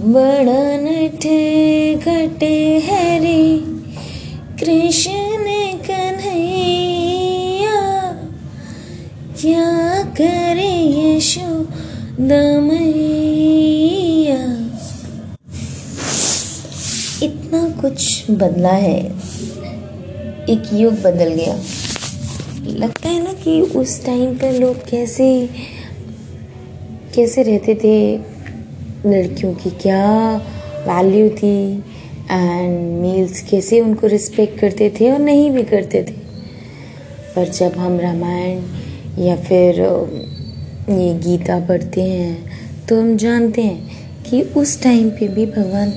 बड़ा नठे घटे हरे, कृष्ण कन्हैया। क्या करे यशोदा मैया इतना कुछ बदला है। एक युग बदल गया। लगता है ना कि उस टाइम पर लोग कैसे कैसे रहते थे लड़कियों की क्या वैल्यू थी एंड मेल्स कैसे उनको रिस्पेक्ट करते थे और नहीं भी करते थे। पर जब हम रामायण या फिर ये गीता पढ़ते हैं तो हम जानते हैं कि उस टाइम पे भी भगवान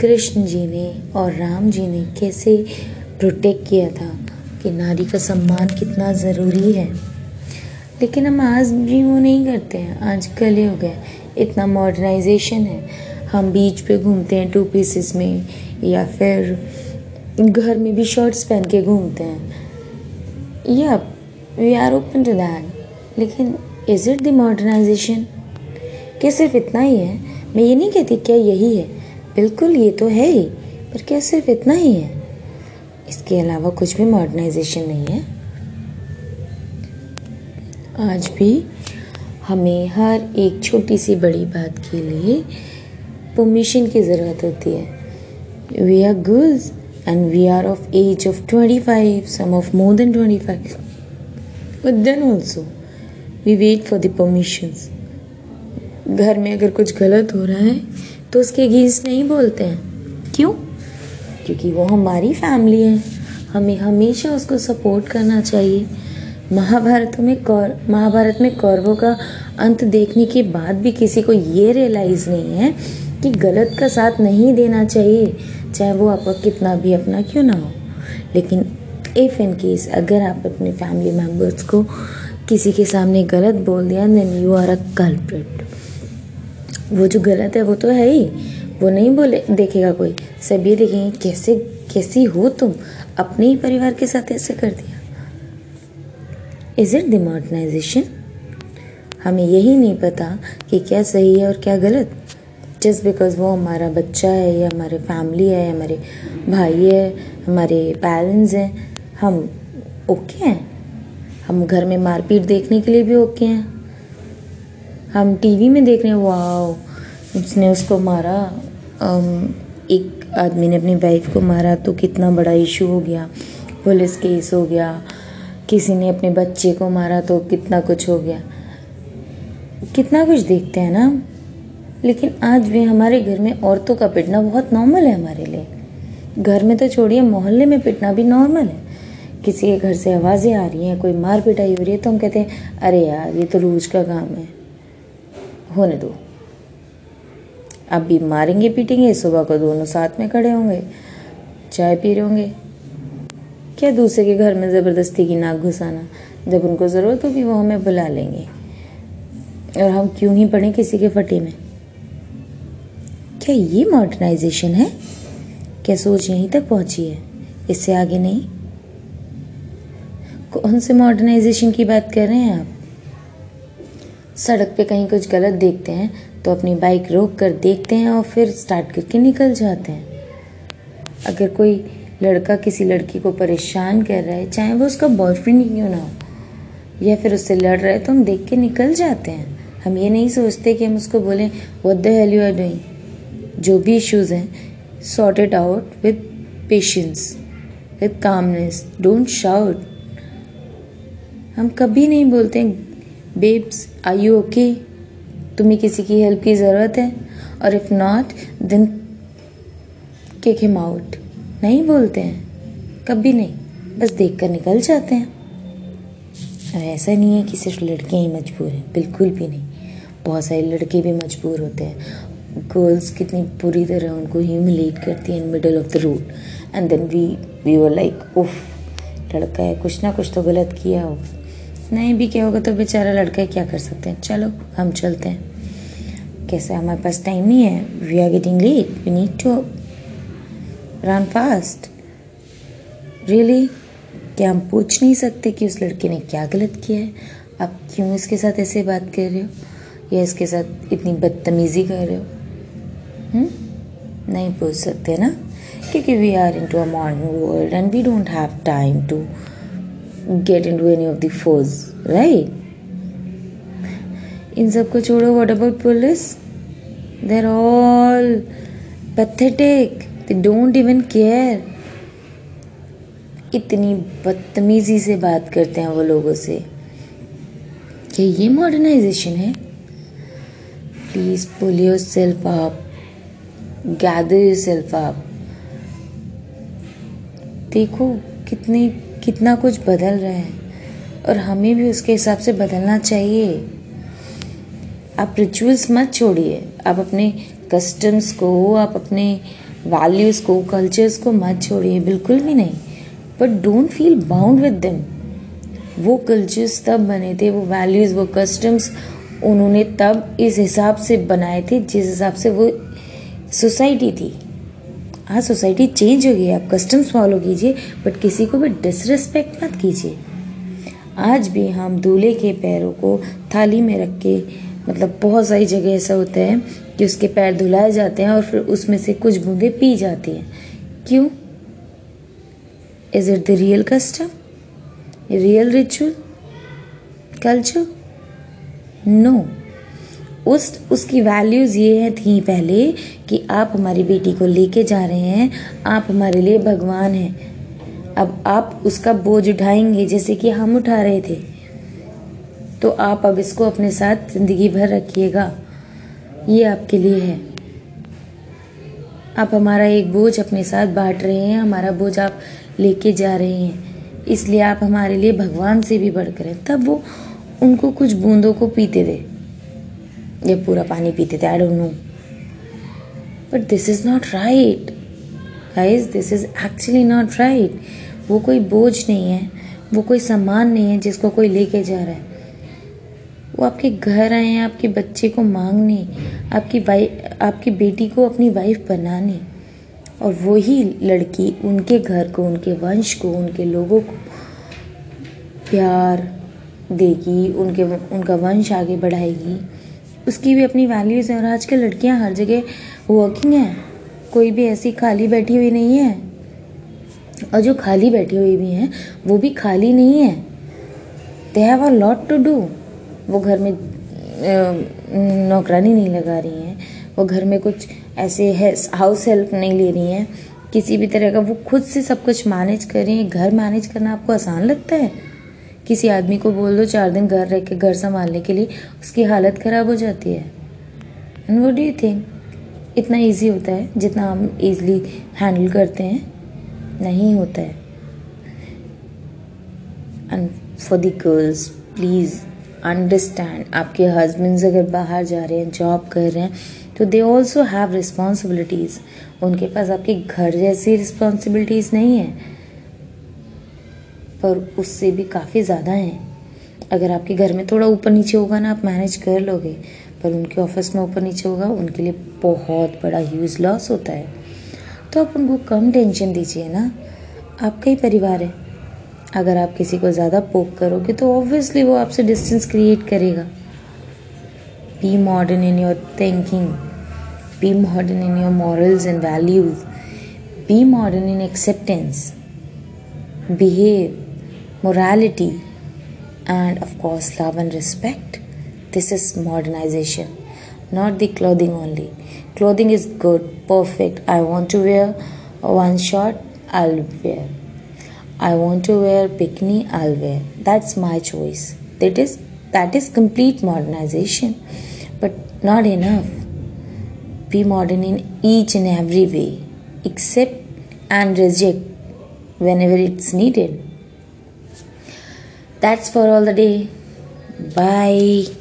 कृष्ण जी ने और राम जी ने कैसे प्रोटेक्ट किया था कि नारी का सम्मान कितना ज़रूरी है। लेकिन हम आज भी वो नहीं करते हैं, आज कल हो गया। इतना मॉडर्नाइजेशन है। हम बीच पे घूमते हैं टू पीसेस में, या फिर घर में भी शर्ट्स पहन के घूमते हैं। या we are open to that लेकिन इज़ इट द मॉडर्नाइजेशन क्या सिर्फ़ इतना ही है? मैं ये नहीं कहती क्या यही है। बिल्कुल ये तो है ही, पर क्या सिर्फ़ इतना ही है? इसके अलावा कुछ भी मॉडर्नाइजेशन नहीं है। आज भी हमें हर एक छोटी सी बड़ी बात के लिए परमिशन की ज़रूरत होती है। We are girls and we are of age of twenty five some of more than twenty five but then also we wait for the permissions घर में अगर कुछ गलत हो रहा है तो उसके अगेंस्ट नहीं बोलते हैं। क्यों? क्योंकि वो हमारी फैमिली है। हमें हमेशा उसको सपोर्ट करना चाहिए। महाभारत में कौर, महाभारत में कौरवों का अंत देखने के बाद भी किसी को ये रियलाइज़ नहीं है कि गलत का साथ नहीं देना चाहिए, चाहे वो आपका कितना भी अपना क्यों ना हो। लेकिन इफ़ इन केस अगर आप अपने फैमिली मेंबर्स को किसी के सामने गलत बोल दिया then you are a culprit वो जो गलत है, वो तो है ही। वो नहीं बोले, देखेगा कोई। सब ये देखेंगे, कैसे, कैसी हो तुम? अपने ही परिवार के साथ ऐसे कर दिया। इज़ इट द हमें यही नहीं पता कि क्या सही है और क्या गलत। जस्ट बिकॉज़ वो हमारा बच्चा है या हमारे फैमिली है, हमारे भाई है, हमारे पेरेंट्स हैं, हम ओके okay हैं। हम घर में मारपीट देखने के लिए भी ओके okay हैं। हम टीवी में देख रहे हैं वाह उसने उसको मारा। एक आदमी ने अपनी वाइफ को मारा तो कितना बड़ा इशू हो गया। पुलिस केस हो गया। किसी ने अपने बच्चे को मारा तो कितना कुछ हो गया। कितना कुछ देखते हैं ना। लेकिन आज भी हमारे घर में औरतों का पिटना बहुत नॉर्मल है हमारे लिए। घर में तो छोड़िए, मोहल्ले में पिटना भी नॉर्मल है। किसी के घर से आवाज़ें आ रही हैं, कोई मार पिटाई हो रही है तो हम कहते हैं, अरे यार, ये तो रोज का काम है। होने दो। अब भी मारेंगे, पीटेंगे, सुबह को दोनों साथ में खड़े होंगे, चाय पी रहे होंगे। क्या दूसरे के घर में ज़बरदस्ती की नाक घुसाना। जब उनको ज़रूरत होगी, वो हमें बुला लेंगे। और हम क्यों ही पढ़ें किसी के फटे में? क्या ये मॉडर्नाइजेशन है? क्या सोच यहीं तक पहुँची है? इससे आगे नहीं? कौन से मॉडर्नाइजेशन की बात कर रहे हैं आप? सड़क पे कहीं कुछ गलत देखते हैं तो अपनी बाइक रोक कर देखते हैं और फिर स्टार्ट करके निकल जाते हैं। अगर कोई लड़का किसी लड़की को परेशान कर रहा है, चाहे वो उसका बॉयफ्रेंड ही क्यों ना हो, या फिर उससे लड़ रहा है तो हम देख के निकल जाते हैं। हम ये नहीं सोचते कि हम उसको बोलें what the hell you are doing जो भी इश्यूज़ हैं sort it out with patience with calmness don't shout हम कभी नहीं बोलते बेब्स आई यू ओके तुम्हें किसी की हेल्प की ज़रूरत है? और if not then kick him out नहीं बोलते हैं। कभी नहीं। बस देख कर निकल जाते हैं। और ऐसा नहीं है कि सिर्फ़ लड़कियाँ ही मजबूर हैं। बिल्कुल भी नहीं। बहुत सारे लड़के भी मजबूर होते हैं। गर्ल्स कितनी बुरी तरह उनको ह्यूमिलेट करती हैं in middle of the road and then we we were like उफ, लड़का है। कुछ ना कुछ तो गलत किया हो नहीं भी क्या होगा तो बेचारा लड़का है क्या कर सकते हैं? चलो, हम चलते हैं। कैसे? हमारे पास टाइम नहीं है। We are getting late we need to run fast. Really क्या हम पूछ नहीं सकते कि उस लड़के ने क्या गलत किया है? आप क्यों इसके साथ ऐसे बात कर रहे हो? या इसके साथ इतनी बदतमीज़ी कर रहे हो? हुँ? नहीं पूछ सकते ना? क्योंकि we are into a modern world and we don't have time to get into any of the force right इन सबको छोड़ो what about police they're all pathetic they don't even care इतनी बदतमीजी से बात करते हैं वो लोगों से। क्या ये मॉडर्नाइजेशन है? Please pull yourself up gather yourself up देखो, कितनी, कितना कुछ बदल रहा है। और हमें भी उसके हिसाब से बदलना चाहिए। आप रिचुअल्स मत छोड़िए। आप अपने कस्टम्स को, आप अपने वैल्यूज़ को कल्चर्स को मत छोड़िए, बिल्कुल भी नहीं। But don't feel bound with them वो कल्चर्स तब बने थे, वो वैल्यूज़ वो कस्टम्स उन्होंने तब इस हिसाब से बनाए थे, जिस हिसाब से वो सोसाइटी थी। हाँ सोसाइटी चेंज हो गई आप कस्टम्स फॉलो कीजिए बट किसी को भी डिसरिस्पेक्ट मत कीजिए। आज भी हम दूल्हे के पैरों को थाली में रख के मतलब बहुत सारी जगह ऐसा होता है कि उसके पैर धुलाए जाते हैं और फिर उसमें से कुछ बूंदे पी जाती हैं। क्यों? Is it the real custom real ritual culture no उस, उसकी वैल्यूज़ ये है थी पहले कि आप हमारी बेटी को लेके जा रहे हैं, आप हमारे लिए भगवान हैं। अब आप उसका बोझ उठाएँगे जैसे कि हम उठा रहे थे। तो आप अब इसको अपने साथ ज़िंदगी भर रखिएगा। ये आपके लिए है। आप हमारा एक बोझ अपने साथ बांट रहे हैं, हमारा बोझ आप लेके जा रहे हैं। इसलिए आप हमारे लिए भगवान से भी बढ़कर हैं तब वो उनको कुछ बूंदों को पीते थे या पूरा पानी पीते थे I don't know but this is not right guys this is actually not right वो कोई बोझ नहीं है, वो कोई सामान नहीं है जिसको कोई लेके जा रहा है। वो आपके घर आए हैं, आपके बच्चे को मांगने, आपकी वाइफ आपकी बेटी को अपनी वाइफ बनाने। और वही लड़की उनके घर को, उनके वंश को, उनके लोगों को प्यार देगी, उनके, उनका वंश आगे बढ़ाएगी। उसकी भी अपनी वैल्यूज़ हैं और आजकल लड़कियाँ हर जगह वर्किंग हैं। कोई भी ऐसी खाली बैठी हुई नहीं है। और जो खाली बैठी हुई भी हैं, वो भी खाली नहीं है। They have a lot to do वो घर में नौकरानी नहीं लगा रही हैं। वो घर में कुछ ऐसे है हाउस हेल्प नहीं ले रही हैं। किसी भी तरह का वो खुद से सब कुछ मैनेज कर रही हैं। घर मैनेज करना आपको आसान लगता है? किसी आदमी को बोल दो चार दिन घर रह के घर संभालने के लिए उसकी हालत ख़राब हो जाती है। एंड वो डू यू थिंक इतना इजी होता है जितना हम इजली हैंडल करते हैं? नहीं होता है। And for the girls please understand आपके हस्बैंड्स अगर बाहर जा रहे हैं जॉब कर रहे हैं तो दे ऑल्सो हैव रिस्पॉन्सिबिलिटीज़ उनके पास आपके घर जैसी रिस्पॉन्सिबिलिटीज़ नहीं है। पर उससे भी काफ़ी ज़्यादा हैं। अगर आपके घर में थोड़ा ऊपर नीचे होगा ना, आप मैनेज कर लोगे। पर उनके ऑफ़िस में ऊपर नीचे होगा, उनके लिए बहुत बड़ा ह्यूज लॉस होता है। तो आप उनको कम टेंशन दीजिए ना। आपका ही परिवार है। अगर आप किसी को ज़्यादा पोक करोगे तो ऑब्वियसली वो आपसे डिस्टेंस क्रिएट करेगा। Be modern in your thinking be modern in your morals and values be modern in acceptance behave morality and of course love and respect this is modernisation not the clothing only clothing is good perfect I want to wear one short I wear I want to wear bikini, I'll wear. That's my choice. That is that is complete modernization, but not enough. Be modern in each and every way, accept and reject whenever it's needed. That's for all the day. Bye.